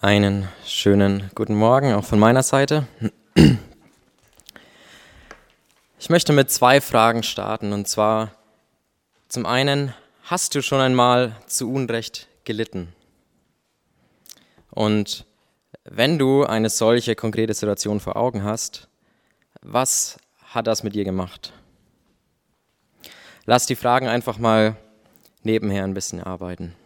Einen schönen guten Morgen auch von meiner Seite. Ich möchte mit zwei Fragen starten. Und zwar zum einen, hast du schon einmal zu Unrecht gelitten? Und wenn du eine solche konkrete Situation vor Augen hast, was hat das mit dir gemacht? Lass die Fragen einfach mal nebenher ein bisschen arbeiten.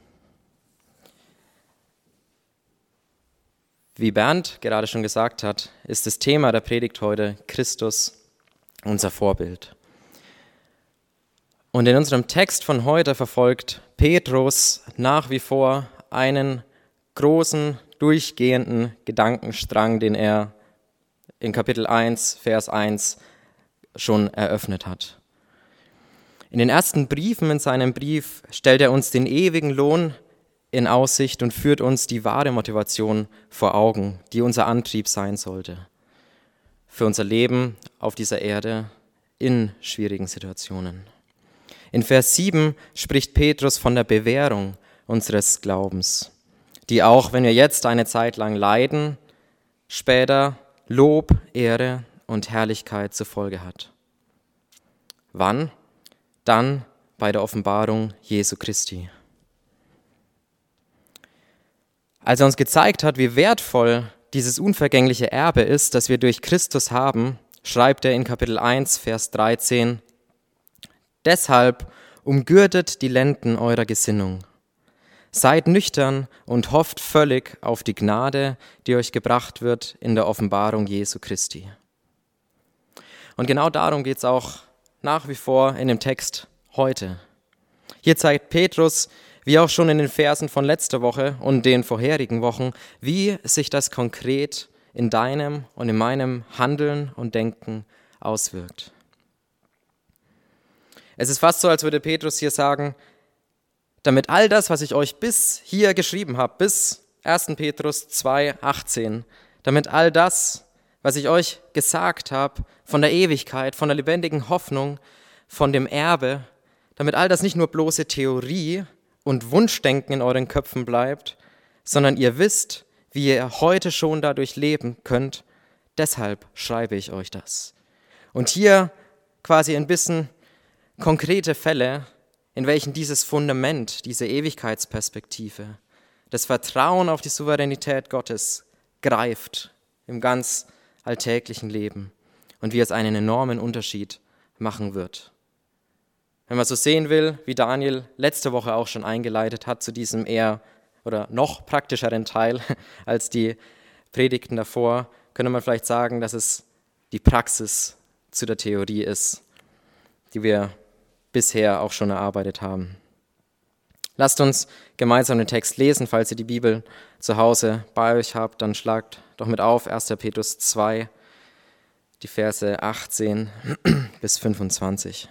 Wie Bernd gerade schon gesagt hat, ist das Thema der Predigt heute Christus, unser Vorbild. Und in unserem Text von heute verfolgt Petrus nach wie vor einen großen, durchgehenden Gedankenstrang, den er in Kapitel 1, Vers 1 schon eröffnet hat. In den ersten Briefen in seinem Brief stellt er uns den ewigen Lohn in Aussicht und führt uns die wahre Motivation vor Augen, die unser Antrieb sein sollte für unser Leben auf dieser Erde in schwierigen Situationen. In Vers 7 spricht Petrus von der Bewährung unseres Glaubens, die auch, wenn wir jetzt eine Zeit lang leiden, später Lob, Ehre und Herrlichkeit zur Folge hat. Wann? Dann bei der Offenbarung Jesu Christi. Als er uns gezeigt hat, wie wertvoll dieses unvergängliche Erbe ist, das wir durch Christus haben, schreibt er in Kapitel 1, Vers 13, Deshalb umgürtet die Lenden eurer Gesinnung. Seid nüchtern und hofft völlig auf die Gnade, die euch gebracht wird in der Offenbarung Jesu Christi. Und genau darum geht es auch nach wie vor in dem Text heute. Hier zeigt Petrus, wie auch schon in den Versen von letzter Woche und den vorherigen Wochen, wie sich das konkret in deinem und in meinem Handeln und Denken auswirkt. Es ist fast so, als würde Petrus hier sagen, damit all das, was ich euch bis hier geschrieben habe, bis 1. Petrus 2, 18, damit all das, was ich euch gesagt habe von der Ewigkeit, von der lebendigen Hoffnung, von dem Erbe, damit all das nicht nur bloße Theorie, und Wunschdenken in euren Köpfen bleibt, sondern ihr wisst, wie ihr heute schon dadurch leben könnt. Deshalb schreibe ich euch das. Und hier quasi ein bisschen konkrete Fälle, in welchen dieses Fundament, diese Ewigkeitsperspektive, das Vertrauen auf die Souveränität Gottes greift im ganz alltäglichen Leben und wie es einen enormen Unterschied machen wird. Wenn man so sehen will, wie Daniel letzte Woche auch schon eingeleitet hat zu diesem eher oder noch praktischeren Teil als die Predigten davor, könnte man vielleicht sagen, dass es die Praxis zu der Theorie ist, die wir bisher auch schon erarbeitet haben. Lasst uns gemeinsam den Text lesen, falls ihr die Bibel zu Hause bei euch habt, dann schlagt doch mit auf 1. Petrus 2, die Verse 18 bis 25.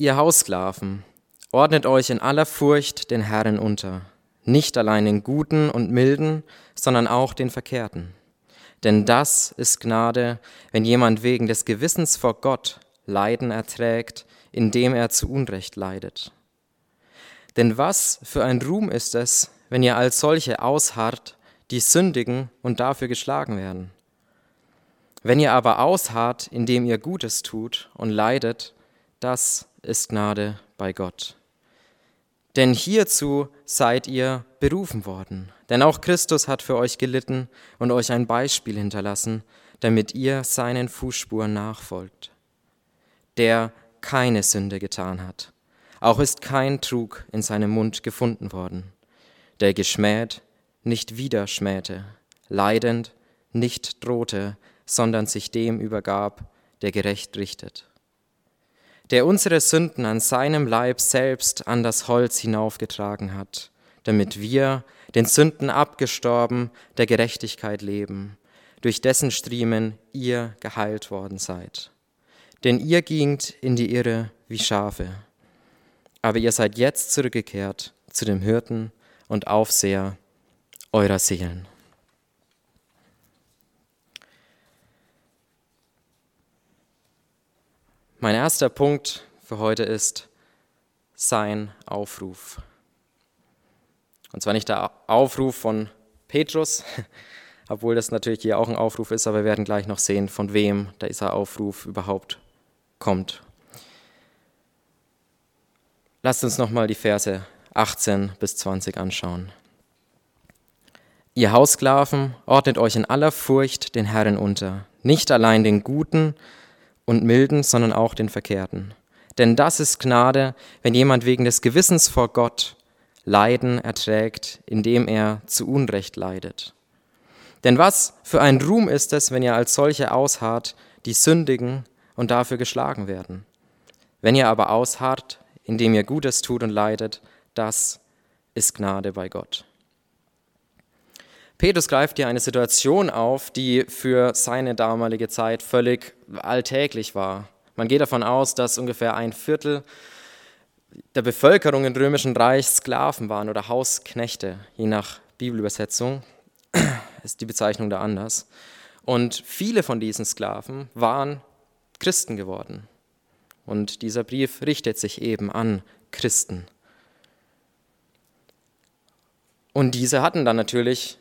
Ihr Haussklaven, ordnet euch in aller Furcht den Herren unter, nicht allein den Guten und Milden, sondern auch den Verkehrten. Denn das ist Gnade, wenn jemand wegen des Gewissens vor Gott Leiden erträgt, indem er zu Unrecht leidet. Denn was für ein Ruhm ist es, wenn ihr als solche ausharrt, die sündigen und dafür geschlagen werden? Wenn ihr aber ausharrt, indem ihr Gutes tut und leidet, das ist Gnade bei Gott. Denn hierzu seid ihr berufen worden. Denn auch Christus hat für euch gelitten und euch ein Beispiel hinterlassen, damit ihr seinen Fußspuren nachfolgt. Der keine Sünde getan hat. Auch ist kein Trug in seinem Mund gefunden worden. Der geschmäht, nicht wieder schmähte, leidend, nicht drohte, sondern sich dem übergab, der gerecht richtet der unsere Sünden an seinem Leib selbst an das Holz hinaufgetragen hat, damit wir, den Sünden abgestorben, der Gerechtigkeit leben, durch dessen Striemen ihr geheilt worden seid. Denn ihr gingt in die Irre wie Schafe, aber ihr seid jetzt zurückgekehrt zu dem Hirten und Aufseher eurer Seelen. Mein erster Punkt für heute ist sein Aufruf. Und zwar nicht der Aufruf von Petrus, obwohl das natürlich hier auch ein Aufruf ist, aber wir werden gleich noch sehen, von wem dieser Aufruf überhaupt kommt. Lasst uns nochmal die Verse 18 bis 20 anschauen. Ihr Haussklaven, ordnet euch in aller Furcht den Herren unter, nicht allein den Guten und Milden, sondern auch den Verkehrten. Denn das ist Gnade, wenn jemand wegen des Gewissens vor Gott Leiden erträgt, indem er zu Unrecht leidet. Denn was für ein Ruhm ist es, wenn ihr als solche ausharrt, die sündigen und dafür geschlagen werden. Wenn ihr aber ausharrt, indem ihr Gutes tut und leidet, das ist Gnade bei Gott. Petrus greift hier eine Situation auf, die für seine damalige Zeit völlig alltäglich war. Man geht davon aus, dass ungefähr ein Viertel der Bevölkerung im römischen Reich Sklaven waren oder Hausknechte, je nach Bibelübersetzung ist die Bezeichnung da anders. Und viele von diesen Sklaven waren Christen geworden. Und dieser Brief richtet sich eben an Christen. Und diese hatten dann natürlich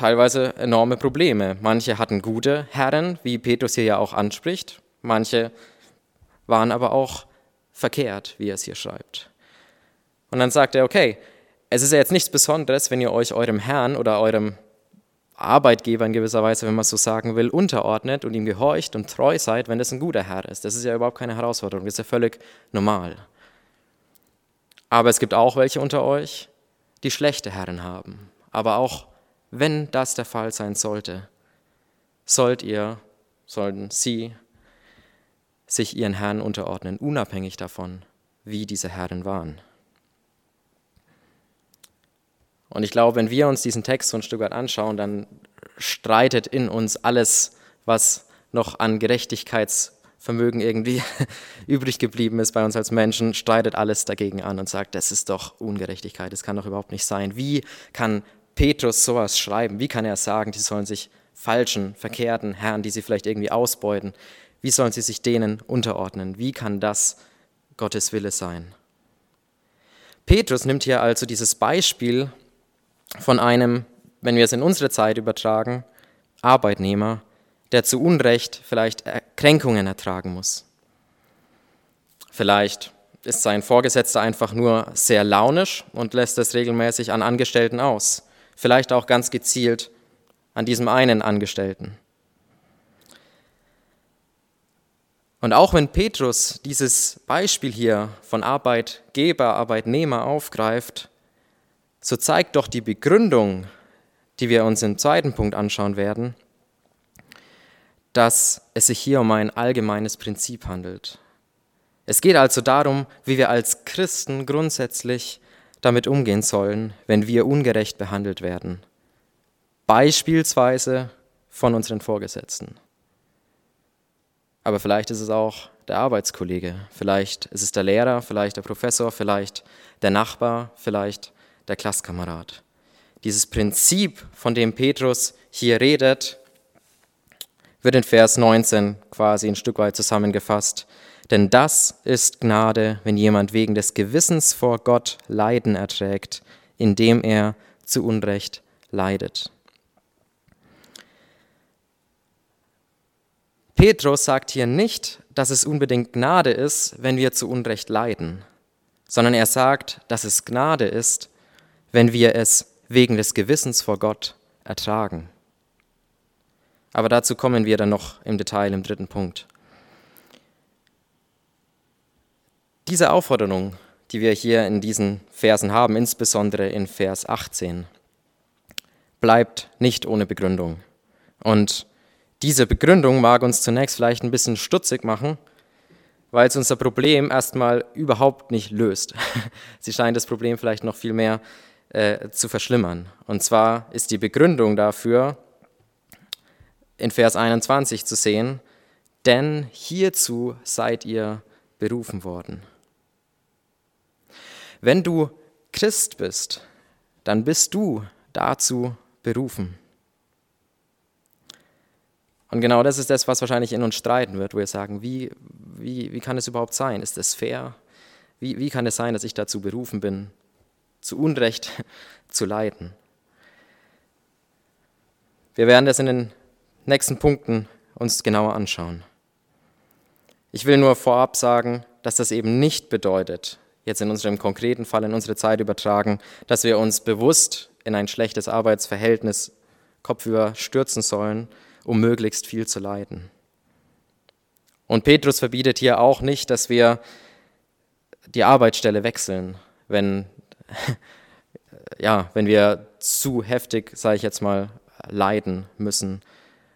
teilweise enorme Probleme. Manche hatten gute Herren, wie Petrus hier ja auch anspricht. Manche waren aber auch verkehrt, wie er es hier schreibt. Und dann sagt er, okay, es ist ja jetzt nichts Besonderes, wenn ihr euch eurem Herrn oder eurem Arbeitgeber in gewisser Weise, wenn man so sagen will, unterordnet und ihm gehorcht und treu seid, wenn das ein guter Herr ist. Das ist ja überhaupt keine Herausforderung, das ist ja völlig normal. Aber es gibt auch welche unter euch, die schlechte Herren haben. Aber auch wenn das der Fall sein sollte, sollt ihr, sollten sie sich ihren Herrn unterordnen, unabhängig davon, wie diese Herren waren. Und ich glaube, wenn wir uns diesen Text so ein Stück weit anschauen, dann streitet in uns alles, was noch an Gerechtigkeitsvermögen irgendwie übrig geblieben ist bei uns als Menschen, streitet alles dagegen an und sagt, das ist doch Ungerechtigkeit, das kann doch überhaupt nicht sein. Wie kann Petrus sowas schreiben? Wie kann er sagen, die sollen sich falschen, verkehrten Herren, die sie vielleicht irgendwie ausbeuten, wie sollen sie sich denen unterordnen? Wie kann das Gottes Wille sein? Petrus nimmt hier also dieses Beispiel von einem, wenn wir es in unsere Zeit übertragen, Arbeitnehmer, der zu Unrecht vielleicht Kränkungen ertragen muss. Vielleicht ist sein Vorgesetzter einfach nur sehr launisch und lässt es regelmäßig an Angestellten aus. Vielleicht auch ganz gezielt an diesem einen Angestellten. Und auch wenn Petrus dieses Beispiel hier von Arbeitgeber, Arbeitnehmer aufgreift, so zeigt doch die Begründung, die wir uns im zweiten Punkt anschauen werden, dass es sich hier um ein allgemeines Prinzip handelt. Es geht also darum, wie wir als Christen grundsätzlich damit umgehen sollen, wenn wir ungerecht behandelt werden. Beispielsweise von unseren Vorgesetzten. Aber vielleicht ist es auch der Arbeitskollege, vielleicht ist es der Lehrer, vielleicht der Professor, vielleicht der Nachbar, vielleicht der Klasskamerad. Dieses Prinzip, von dem Petrus hier redet, wird in Vers 19 quasi ein Stück weit zusammengefasst. Denn das ist Gnade, wenn jemand wegen des Gewissens vor Gott Leiden erträgt, indem er zu Unrecht leidet. Petrus sagt hier nicht, dass es unbedingt Gnade ist, wenn wir zu Unrecht leiden, sondern er sagt, dass es Gnade ist, wenn wir es wegen des Gewissens vor Gott ertragen. Aber dazu kommen wir dann noch im Detail im dritten Punkt. Diese Aufforderung, die wir hier in diesen Versen haben, insbesondere in Vers 18, bleibt nicht ohne Begründung. Und diese Begründung mag uns zunächst vielleicht ein bisschen stutzig machen, weil es unser Problem erstmal überhaupt nicht löst. Sie scheint das Problem vielleicht noch viel mehr äh, zu verschlimmern. Und zwar ist die Begründung dafür in Vers 21 zu sehen, denn hierzu seid ihr berufen worden. Wenn du Christ bist, dann bist du dazu berufen. Und genau das ist das, was wahrscheinlich in uns streiten wird, wo wir sagen, wie, wie, wie kann es überhaupt sein? Ist das fair? Wie, wie kann es sein, dass ich dazu berufen bin, zu Unrecht zu leiden. Wir werden das in den nächsten Punkten uns genauer anschauen. Ich will nur vorab sagen, dass das eben nicht bedeutet, jetzt in unserem konkreten Fall in unsere Zeit übertragen, dass wir uns bewusst in ein schlechtes Arbeitsverhältnis kopfüber stürzen sollen, um möglichst viel zu leiden. Und Petrus verbietet hier auch nicht, dass wir die Arbeitsstelle wechseln, wenn, ja, wenn wir zu heftig, sage ich jetzt mal, leiden müssen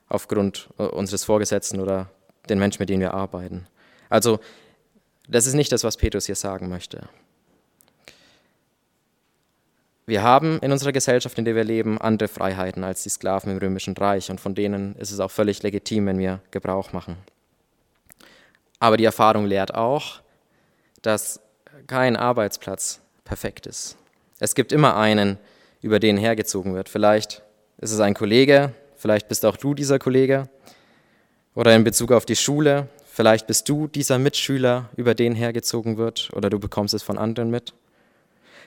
aufgrund unseres Vorgesetzten oder den Menschen, mit denen wir arbeiten. Also, das ist nicht das, was Petrus hier sagen möchte. Wir haben in unserer Gesellschaft, in der wir leben, andere Freiheiten als die Sklaven im Römischen Reich und von denen ist es auch völlig legitim, wenn wir Gebrauch machen. Aber die Erfahrung lehrt auch, dass kein Arbeitsplatz perfekt ist. Es gibt immer einen, über den hergezogen wird. Vielleicht ist es ein Kollege, vielleicht bist auch du dieser Kollege. Oder in Bezug auf die Schule, vielleicht bist du dieser Mitschüler, über den hergezogen wird, oder du bekommst es von anderen mit.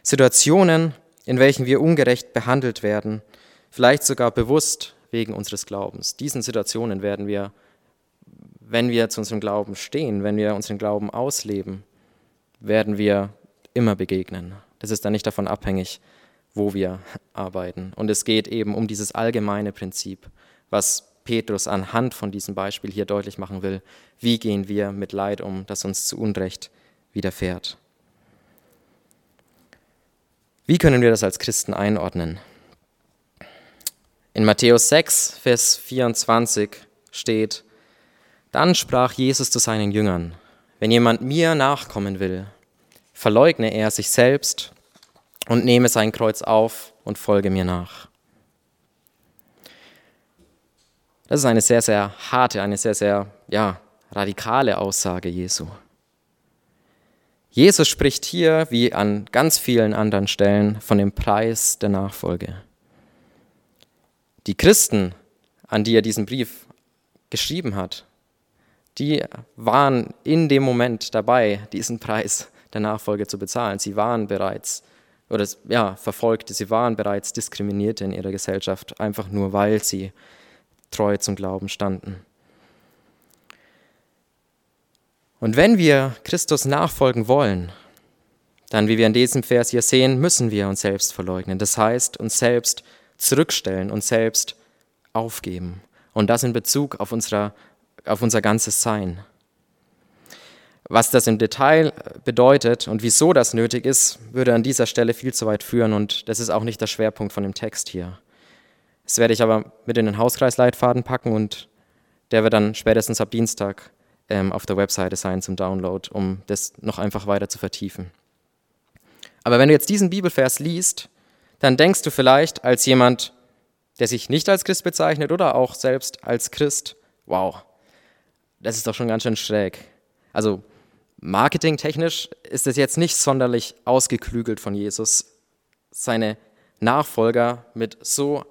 Situationen, in welchen wir ungerecht behandelt werden, vielleicht sogar bewusst wegen unseres Glaubens. Diesen Situationen werden wir wenn wir zu unserem Glauben stehen, wenn wir unseren Glauben ausleben, werden wir immer begegnen. Das ist dann nicht davon abhängig, wo wir arbeiten. Und es geht eben um dieses allgemeine Prinzip, was Petrus anhand von diesem Beispiel hier deutlich machen will. Wie gehen wir mit Leid um, das uns zu Unrecht widerfährt? Wie können wir das als Christen einordnen? In Matthäus 6, Vers 24 steht, dann sprach Jesus zu seinen Jüngern, wenn jemand mir nachkommen will, verleugne er sich selbst und nehme sein Kreuz auf und folge mir nach. Das ist eine sehr, sehr harte, eine sehr, sehr ja, radikale Aussage Jesu. Jesus spricht hier, wie an ganz vielen anderen Stellen, von dem Preis der Nachfolge. Die Christen, an die er diesen Brief geschrieben hat, die waren in dem Moment dabei, diesen Preis der Nachfolge zu bezahlen. Sie waren bereits oder ja, Verfolgte, sie waren bereits Diskriminierte in ihrer Gesellschaft, einfach nur weil sie treu zum Glauben standen. Und wenn wir Christus nachfolgen wollen, dann, wie wir in diesem Vers hier sehen, müssen wir uns selbst verleugnen. Das heißt, uns selbst zurückstellen, uns selbst aufgeben. Und das in Bezug auf unsere auf unser ganzes Sein. Was das im Detail bedeutet und wieso das nötig ist, würde an dieser Stelle viel zu weit führen und das ist auch nicht der Schwerpunkt von dem Text hier. Das werde ich aber mit in den Hauskreisleitfaden packen und der wird dann spätestens ab Dienstag ähm, auf der Webseite sein zum Download, um das noch einfach weiter zu vertiefen. Aber wenn du jetzt diesen Bibelvers liest, dann denkst du vielleicht als jemand, der sich nicht als Christ bezeichnet oder auch selbst als Christ, wow, das ist doch schon ganz schön schräg. Also marketingtechnisch ist es jetzt nicht sonderlich ausgeklügelt von Jesus, seine Nachfolger mit so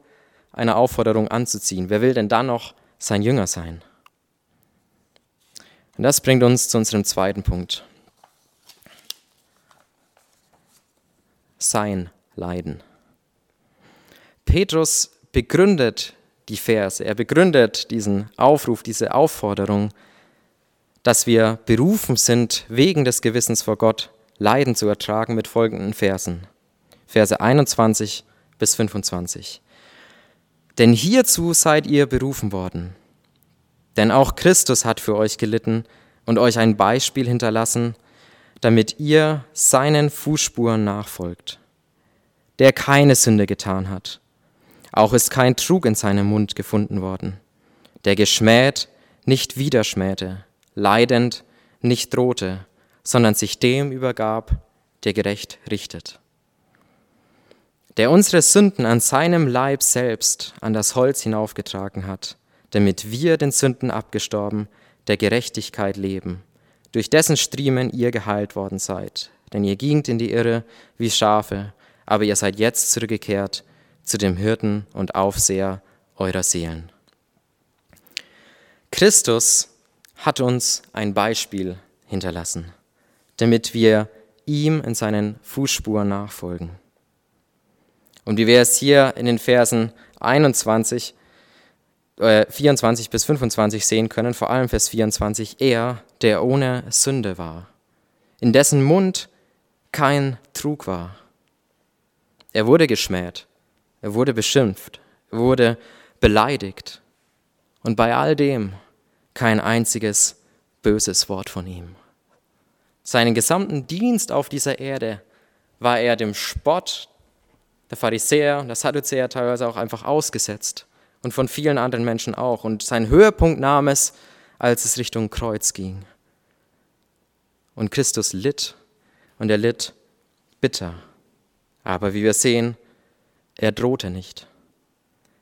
einer Aufforderung anzuziehen. Wer will denn dann noch sein Jünger sein? Und das bringt uns zu unserem zweiten Punkt. Sein Leiden. Petrus begründet die Verse. Er begründet diesen Aufruf, diese Aufforderung, dass wir berufen sind, wegen des Gewissens vor Gott Leiden zu ertragen mit folgenden Versen. Verse 21 bis 25. Denn hierzu seid ihr berufen worden. Denn auch Christus hat für euch gelitten und euch ein Beispiel hinterlassen, damit ihr seinen Fußspuren nachfolgt, der keine Sünde getan hat auch ist kein Trug in seinem Mund gefunden worden, der geschmäht nicht widerschmähte, leidend nicht drohte, sondern sich dem übergab, der gerecht richtet. Der unsere Sünden an seinem Leib selbst an das Holz hinaufgetragen hat, damit wir den Sünden abgestorben, der Gerechtigkeit leben, durch dessen Striemen ihr geheilt worden seid. Denn ihr gingt in die Irre wie Schafe, aber ihr seid jetzt zurückgekehrt zu dem Hirten und Aufseher eurer Seelen. Christus hat uns ein Beispiel hinterlassen, damit wir ihm in seinen Fußspuren nachfolgen. Und wie wir es hier in den Versen 21, äh, 24 bis 25 sehen können, vor allem Vers 24, er, der ohne Sünde war, in dessen Mund kein Trug war. Er wurde geschmäht, er wurde beschimpft, er wurde beleidigt. Und bei all dem kein einziges böses Wort von ihm. Seinen gesamten Dienst auf dieser Erde war er dem Spott der Pharisäer und der Sadduzäer teilweise auch einfach ausgesetzt und von vielen anderen Menschen auch. Und sein Höhepunkt nahm es, als es Richtung Kreuz ging. Und Christus litt und er litt bitter. Aber wie wir sehen, er drohte nicht.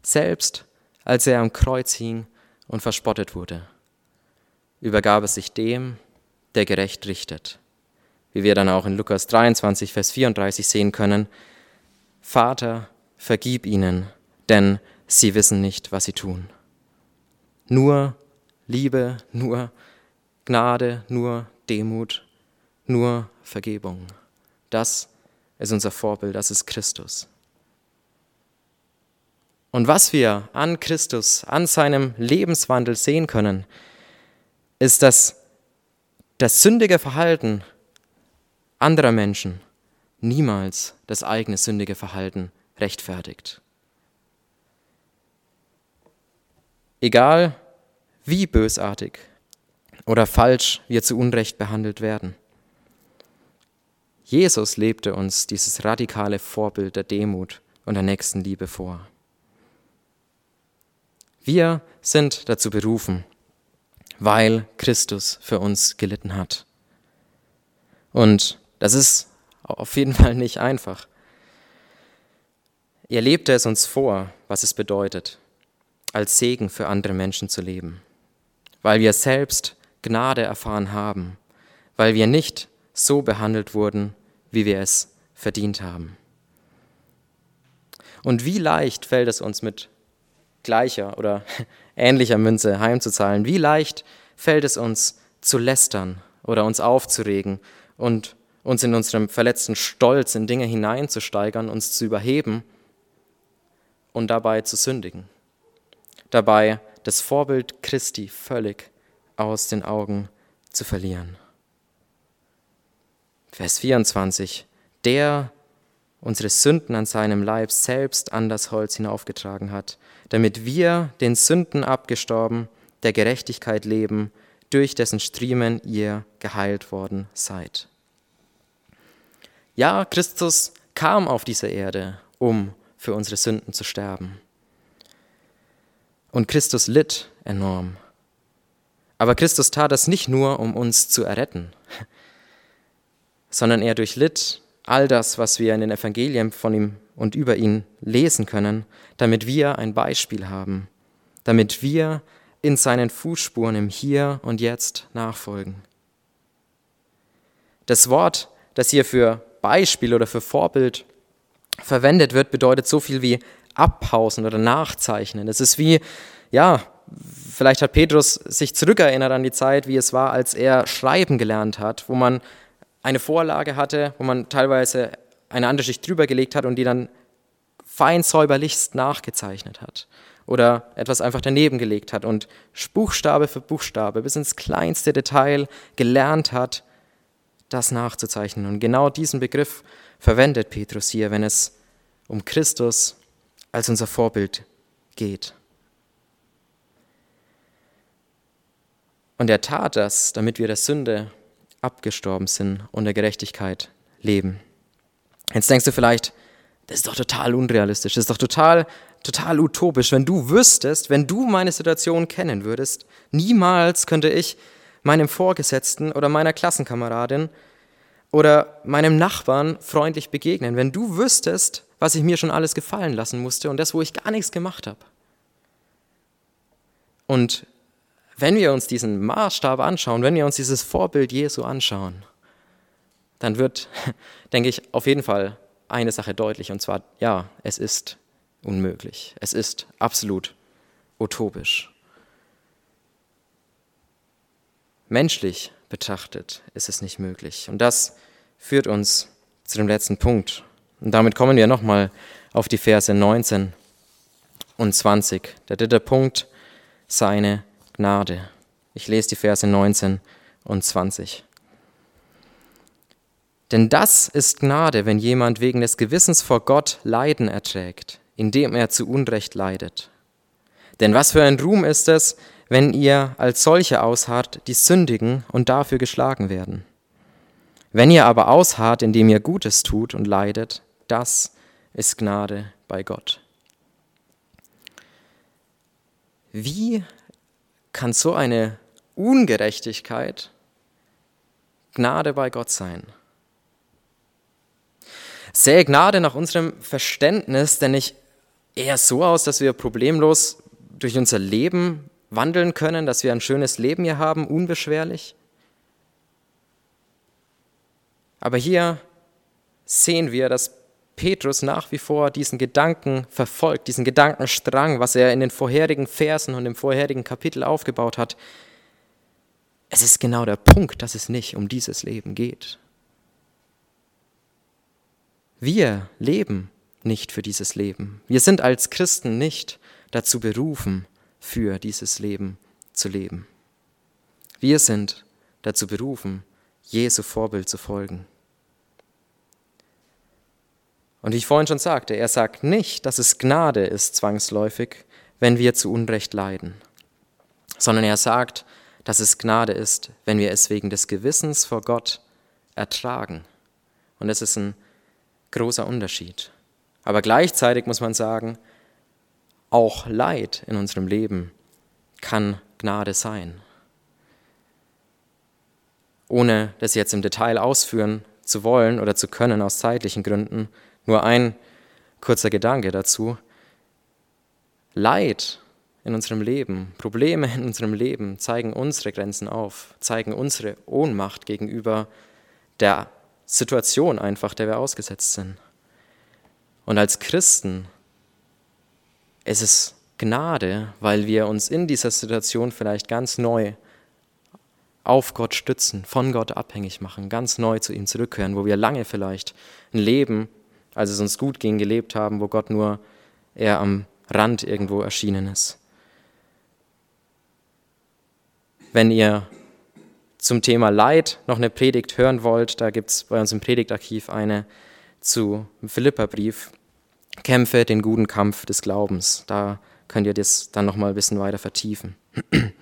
Selbst als er am Kreuz hing und verspottet wurde, übergab er sich dem, der gerecht richtet. Wie wir dann auch in Lukas 23, Vers 34 sehen können, Vater, vergib ihnen, denn sie wissen nicht, was sie tun. Nur Liebe, nur Gnade, nur Demut, nur Vergebung. Das ist unser Vorbild, das ist Christus. Und was wir an Christus, an seinem Lebenswandel sehen können, ist, dass das sündige Verhalten anderer Menschen niemals das eigene sündige Verhalten rechtfertigt. Egal wie bösartig oder falsch wir zu Unrecht behandelt werden. Jesus lebte uns dieses radikale Vorbild der Demut und der Nächstenliebe vor. Wir sind dazu berufen, weil Christus für uns gelitten hat. Und das ist auf jeden Fall nicht einfach. Er lebte es uns vor, was es bedeutet, als Segen für andere Menschen zu leben, weil wir selbst Gnade erfahren haben, weil wir nicht so behandelt wurden, wie wir es verdient haben. Und wie leicht fällt es uns mit gleicher oder ähnlicher Münze heimzuzahlen? Wie leicht fällt es uns zu lästern oder uns aufzuregen und uns in unserem verletzten Stolz in Dinge hineinzusteigern, uns zu überheben und dabei zu sündigen. Dabei das Vorbild Christi völlig aus den Augen zu verlieren. Vers 24. Der unsere Sünden an seinem Leib selbst an das Holz hinaufgetragen hat, damit wir den Sünden abgestorben, der Gerechtigkeit leben, durch dessen Striemen ihr geheilt worden seid. Ja, Christus kam auf diese Erde, um für unsere Sünden zu sterben. Und Christus litt enorm. Aber Christus tat das nicht nur, um uns zu erretten, sondern er durchlitt all das, was wir in den Evangelien von ihm und über ihn lesen können, damit wir ein Beispiel haben, damit wir in seinen Fußspuren im Hier und Jetzt nachfolgen. Das Wort, das hier für Beispiel oder für Vorbild verwendet wird, bedeutet so viel wie abpausen oder nachzeichnen. Es ist wie, ja, vielleicht hat Petrus sich zurückerinnert an die Zeit, wie es war, als er Schreiben gelernt hat, wo man eine Vorlage hatte, wo man teilweise eine andere Schicht drüber gelegt hat und die dann fein säuberlichst nachgezeichnet hat oder etwas einfach daneben gelegt hat und Buchstabe für Buchstabe bis ins kleinste Detail gelernt hat, das nachzuzeichnen. Und genau diesen Begriff verwendet Petrus hier, wenn es um Christus als unser Vorbild geht. Und er tat das, damit wir der Sünde abgestorben sind und der Gerechtigkeit leben. Jetzt denkst du vielleicht, das ist doch total unrealistisch, das ist doch total, total utopisch. Wenn du wüsstest, wenn du meine Situation kennen würdest, niemals könnte ich meinem Vorgesetzten oder meiner Klassenkameradin oder meinem Nachbarn freundlich begegnen, wenn du wüsstest, was ich mir schon alles gefallen lassen musste und das, wo ich gar nichts gemacht habe. Und wenn wir uns diesen Maßstab anschauen, wenn wir uns dieses Vorbild Jesu anschauen, dann wird, denke ich, auf jeden Fall eine Sache deutlich, und zwar, ja, es ist unmöglich. Es ist absolut utopisch. Menschlich betrachtet ist es nicht möglich. Und das führt uns zu dem letzten Punkt. Und damit kommen wir nochmal auf die Verse 19 und 20. Der dritte Punkt, seine Gnade. Ich lese die Verse 19 und 20. Denn das ist Gnade, wenn jemand wegen des Gewissens vor Gott Leiden erträgt, indem er zu Unrecht leidet. Denn was für ein Ruhm ist es, wenn ihr als solche ausharrt, die sündigen und dafür geschlagen werden. Wenn ihr aber ausharrt, indem ihr Gutes tut und leidet, das ist Gnade bei Gott. Wie kann so eine Ungerechtigkeit Gnade bei Gott sein? Sähe Gnade nach unserem Verständnis denn nicht eher so aus, dass wir problemlos durch unser Leben wandeln können, dass wir ein schönes Leben hier haben, unbeschwerlich? Aber hier sehen wir, dass Petrus nach wie vor diesen Gedanken verfolgt, diesen Gedankenstrang, was er in den vorherigen Versen und im vorherigen Kapitel aufgebaut hat. Es ist genau der Punkt, dass es nicht um dieses Leben geht. Wir leben nicht für dieses Leben. Wir sind als Christen nicht dazu berufen, für dieses Leben zu leben. Wir sind dazu berufen, Jesu Vorbild zu folgen. Und wie ich vorhin schon sagte, er sagt nicht, dass es Gnade ist zwangsläufig, wenn wir zu Unrecht leiden, sondern er sagt, dass es Gnade ist, wenn wir es wegen des Gewissens vor Gott ertragen. Und es ist ein großer Unterschied. Aber gleichzeitig muss man sagen, auch Leid in unserem Leben kann Gnade sein. Ohne das jetzt im Detail ausführen zu wollen oder zu können aus zeitlichen Gründen, nur ein kurzer Gedanke dazu. Leid in unserem Leben, Probleme in unserem Leben zeigen unsere Grenzen auf, zeigen unsere Ohnmacht gegenüber der Situation einfach, der wir ausgesetzt sind. Und als Christen ist es Gnade, weil wir uns in dieser Situation vielleicht ganz neu auf Gott stützen, von Gott abhängig machen, ganz neu zu ihm zurückkehren, wo wir lange vielleicht ein Leben, als es uns gut ging, gelebt haben, wo Gott nur eher am Rand irgendwo erschienen ist. Wenn ihr zum Thema Leid noch eine Predigt hören wollt, da gibt es bei uns im Predigtarchiv eine zu Philipperbrief. Kämpfe den guten Kampf des Glaubens. Da könnt ihr das dann noch mal ein bisschen weiter vertiefen.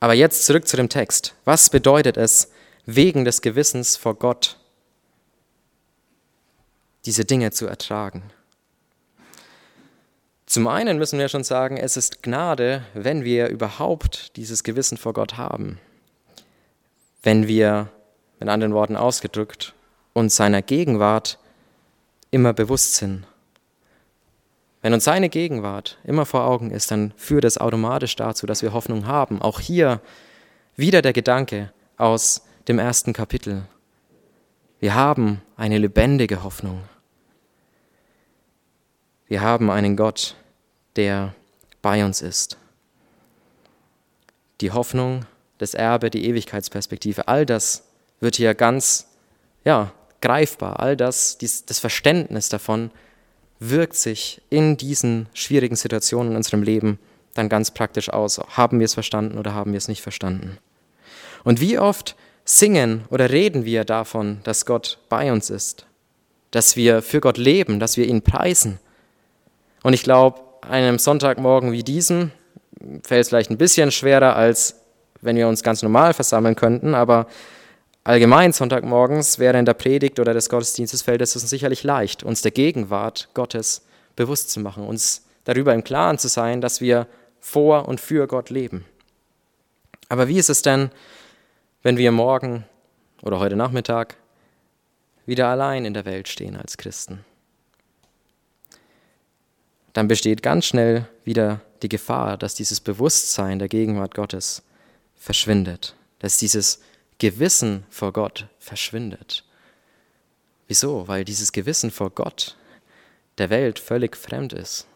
Aber jetzt zurück zu dem Text. Was bedeutet es, wegen des Gewissens vor Gott diese Dinge zu ertragen? Zum einen müssen wir schon sagen, es ist Gnade, wenn wir überhaupt dieses Gewissen vor Gott haben wenn wir, in anderen Worten ausgedrückt, uns seiner Gegenwart immer bewusst sind. Wenn uns seine Gegenwart immer vor Augen ist, dann führt es automatisch dazu, dass wir Hoffnung haben. Auch hier wieder der Gedanke aus dem ersten Kapitel. Wir haben eine lebendige Hoffnung. Wir haben einen Gott, der bei uns ist. Die Hoffnung das Erbe, die Ewigkeitsperspektive, all das wird hier ganz ja, greifbar. All das, dies, das Verständnis davon wirkt sich in diesen schwierigen Situationen in unserem Leben dann ganz praktisch aus. Haben wir es verstanden oder haben wir es nicht verstanden? Und wie oft singen oder reden wir davon, dass Gott bei uns ist, dass wir für Gott leben, dass wir ihn preisen. Und ich glaube, einem Sonntagmorgen wie diesem fällt es vielleicht ein bisschen schwerer als wenn wir uns ganz normal versammeln könnten, aber allgemein Sonntagmorgens wäre in der Predigt oder des Gottesdienstes fällt es uns sicherlich leicht, uns der Gegenwart Gottes bewusst zu machen, uns darüber im Klaren zu sein, dass wir vor und für Gott leben. Aber wie ist es denn, wenn wir morgen oder heute Nachmittag wieder allein in der Welt stehen als Christen? Dann besteht ganz schnell wieder die Gefahr, dass dieses Bewusstsein der Gegenwart Gottes verschwindet, dass dieses Gewissen vor Gott verschwindet. Wieso? Weil dieses Gewissen vor Gott der Welt völlig fremd ist.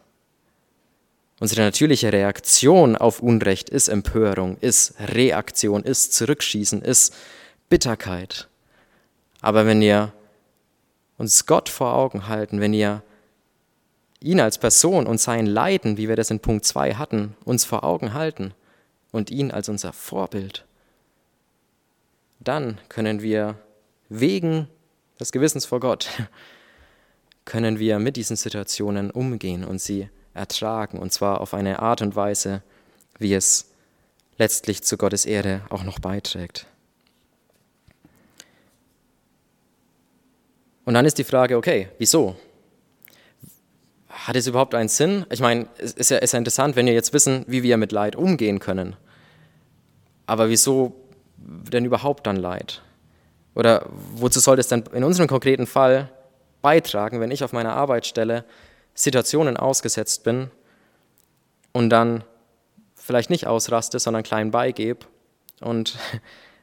Unsere natürliche Reaktion auf Unrecht ist Empörung, ist Reaktion, ist Zurückschießen, ist Bitterkeit. Aber wenn wir uns Gott vor Augen halten, wenn wir ihn als Person und sein Leiden, wie wir das in Punkt 2 hatten, uns vor Augen halten und ihn als unser Vorbild, dann können wir wegen des Gewissens vor Gott, können wir mit diesen Situationen umgehen und sie ertragen, und zwar auf eine Art und Weise, wie es letztlich zu Gottes Ehre auch noch beiträgt. Und dann ist die Frage, okay, wieso? Hat es überhaupt einen Sinn? Ich meine, es ist ja, ist ja interessant, wenn wir jetzt wissen, wie wir mit Leid umgehen können. Aber wieso denn überhaupt dann Leid? Oder wozu soll es denn in unserem konkreten Fall beitragen, wenn ich auf meiner Arbeitsstelle Situationen ausgesetzt bin und dann vielleicht nicht ausraste, sondern klein beigebe und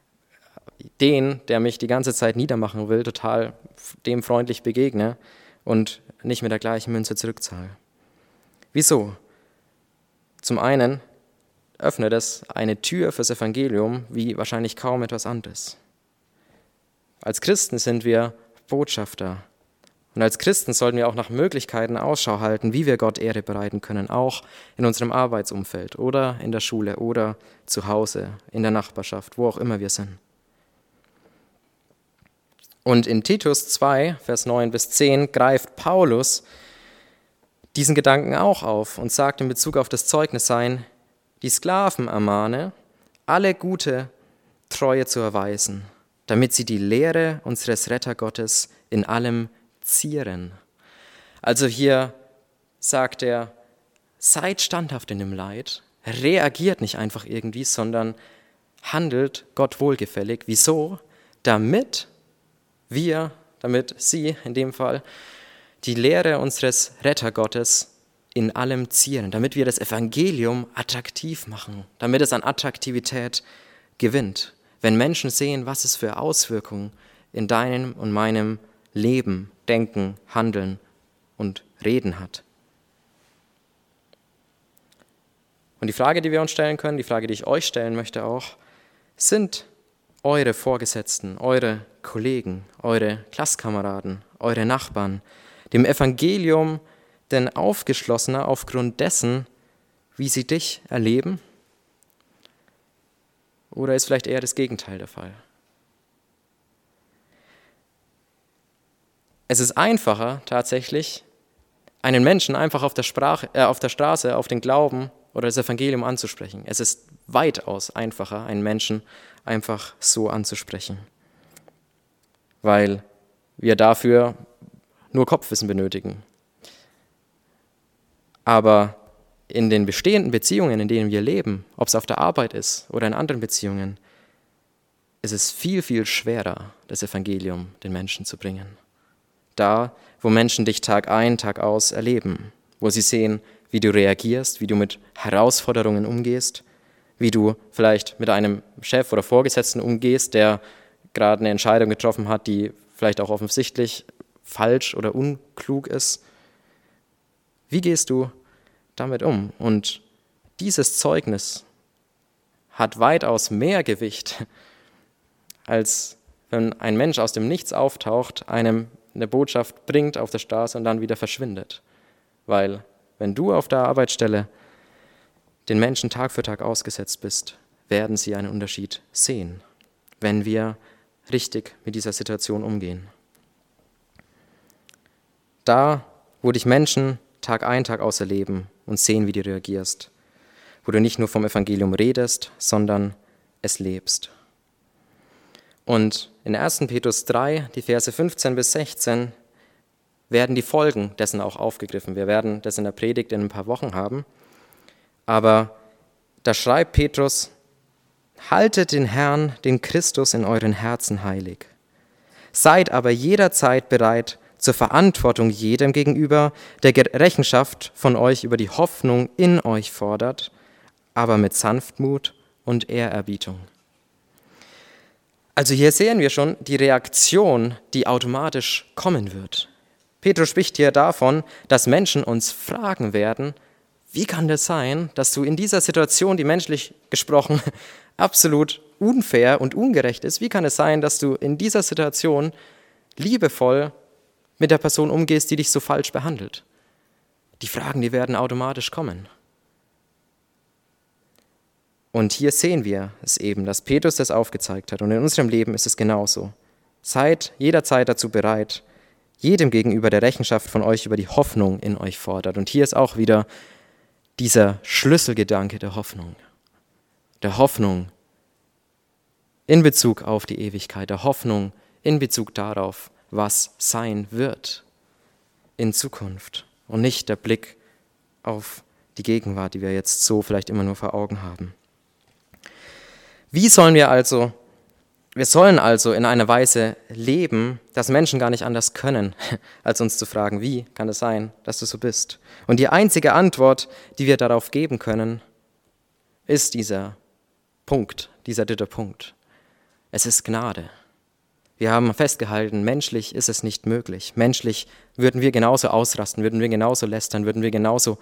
den, der mich die ganze Zeit niedermachen will, total dem freundlich begegne und nicht mit der gleichen Münze zurückzahle. Wieso? Zum einen öffnet es eine Tür fürs Evangelium wie wahrscheinlich kaum etwas anderes. Als Christen sind wir Botschafter. Und als Christen sollten wir auch nach Möglichkeiten Ausschau halten, wie wir Gott Ehre bereiten können, auch in unserem Arbeitsumfeld oder in der Schule oder zu Hause, in der Nachbarschaft, wo auch immer wir sind. Und in Titus 2, Vers 9 bis 10 greift Paulus diesen Gedanken auch auf und sagt in Bezug auf das Zeugnissein, die Sklaven ermahne, alle gute Treue zu erweisen, damit sie die Lehre unseres Rettergottes in allem zieren. Also hier sagt er, seid standhaft in dem Leid, reagiert nicht einfach irgendwie, sondern handelt Gott wohlgefällig. Wieso? Damit wir, damit Sie in dem Fall, die Lehre unseres Rettergottes in allem zieren, damit wir das Evangelium attraktiv machen, damit es an Attraktivität gewinnt. Wenn Menschen sehen, was es für Auswirkungen in deinem und meinem Leben, Denken, Handeln und Reden hat. Und die Frage, die wir uns stellen können, die Frage, die ich euch stellen möchte auch, sind eure Vorgesetzten, eure Kollegen, eure Klasskameraden, eure Nachbarn dem Evangelium denn aufgeschlossener aufgrund dessen, wie sie dich erleben? Oder ist vielleicht eher das Gegenteil der Fall? Es ist einfacher tatsächlich, einen Menschen einfach auf der, Sprache, äh, auf der Straße auf den Glauben oder das Evangelium anzusprechen. Es ist weitaus einfacher, einen Menschen einfach so anzusprechen, weil wir dafür nur Kopfwissen benötigen. Aber in den bestehenden Beziehungen, in denen wir leben, ob es auf der Arbeit ist oder in anderen Beziehungen, ist es viel, viel schwerer, das Evangelium den Menschen zu bringen. Da, wo Menschen dich Tag ein, Tag aus erleben, wo sie sehen, wie du reagierst, wie du mit Herausforderungen umgehst, wie du vielleicht mit einem Chef oder Vorgesetzten umgehst, der gerade eine Entscheidung getroffen hat, die vielleicht auch offensichtlich falsch oder unklug ist. Wie gehst du damit um? Und dieses Zeugnis hat weitaus mehr Gewicht, als wenn ein Mensch aus dem Nichts auftaucht, einem eine Botschaft bringt auf der Straße und dann wieder verschwindet. Weil wenn du auf der Arbeitsstelle den Menschen Tag für Tag ausgesetzt bist, werden sie einen Unterschied sehen, wenn wir richtig mit dieser Situation umgehen. Da, wo dich Menschen Tag ein, Tag aus erleben und sehen, wie du reagierst, wo du nicht nur vom Evangelium redest, sondern es lebst. Und in 1. Petrus 3, die Verse 15 bis 16, werden die Folgen dessen auch aufgegriffen. Wir werden das in der Predigt in ein paar Wochen haben. Aber da schreibt Petrus, haltet den Herrn, den Christus in euren Herzen heilig. Seid aber jederzeit bereit zur Verantwortung jedem gegenüber, der Rechenschaft von euch über die Hoffnung in euch fordert, aber mit Sanftmut und Ehrerbietung. Also hier sehen wir schon die Reaktion, die automatisch kommen wird. Petrus spricht hier davon, dass Menschen uns fragen werden, wie kann das sein, dass du in dieser Situation, die menschlich gesprochen absolut unfair und ungerecht ist, wie kann es sein, dass du in dieser Situation liebevoll mit der Person umgehst, die dich so falsch behandelt, Die Fragen, die werden automatisch kommen. Und hier sehen wir es eben, dass Petrus das aufgezeigt hat. Und in unserem Leben ist es genauso. Seid jederzeit dazu bereit, jedem gegenüber der Rechenschaft von euch über die Hoffnung in euch fordert. Und hier ist auch wieder dieser Schlüsselgedanke der Hoffnung. Der Hoffnung in Bezug auf die Ewigkeit, der Hoffnung in Bezug darauf, was sein wird in Zukunft und nicht der Blick auf die Gegenwart, die wir jetzt so vielleicht immer nur vor Augen haben. Wie sollen wir also, wir sollen also in einer Weise leben, dass Menschen gar nicht anders können, als uns zu fragen, wie kann es sein, dass du so bist? Und die einzige Antwort, die wir darauf geben können, ist dieser Punkt, dieser dritte Punkt. Es ist Gnade. Wir haben festgehalten, menschlich ist es nicht möglich. Menschlich würden wir genauso ausrasten, würden wir genauso lästern, würden wir genauso,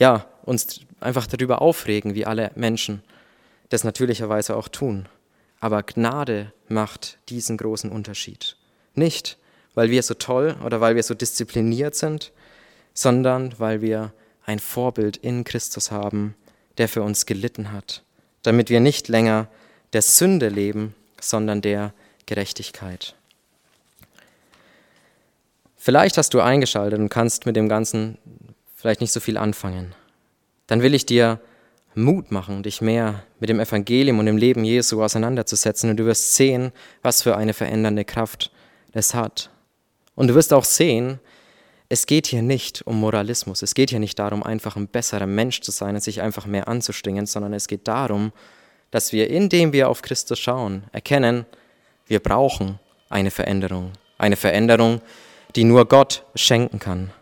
ja, uns einfach darüber aufregen wie alle Menschen das natürlicherweise auch tun. Aber Gnade macht diesen großen Unterschied. Nicht, weil wir so toll oder weil wir so diszipliniert sind, sondern weil wir ein Vorbild in Christus haben, der für uns gelitten hat, damit wir nicht länger der Sünde leben, sondern der Gerechtigkeit. Vielleicht hast du eingeschaltet und kannst mit dem Ganzen vielleicht nicht so viel anfangen. Dann will ich dir Mut machen, dich mehr mit dem Evangelium und dem Leben Jesu auseinanderzusetzen und du wirst sehen, was für eine verändernde Kraft es hat. Und du wirst auch sehen, es geht hier nicht um Moralismus, es geht hier nicht darum, einfach ein besserer Mensch zu sein und sich einfach mehr anzustrengen, sondern es geht darum, dass wir, indem wir auf Christus schauen, erkennen, wir brauchen eine Veränderung. Eine Veränderung, die nur Gott schenken kann.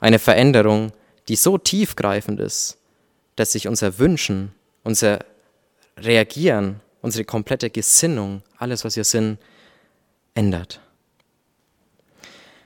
Eine Veränderung, die so tiefgreifend ist, dass sich unser Wünschen, unser Reagieren, unsere komplette Gesinnung, alles, was wir sind, ändert.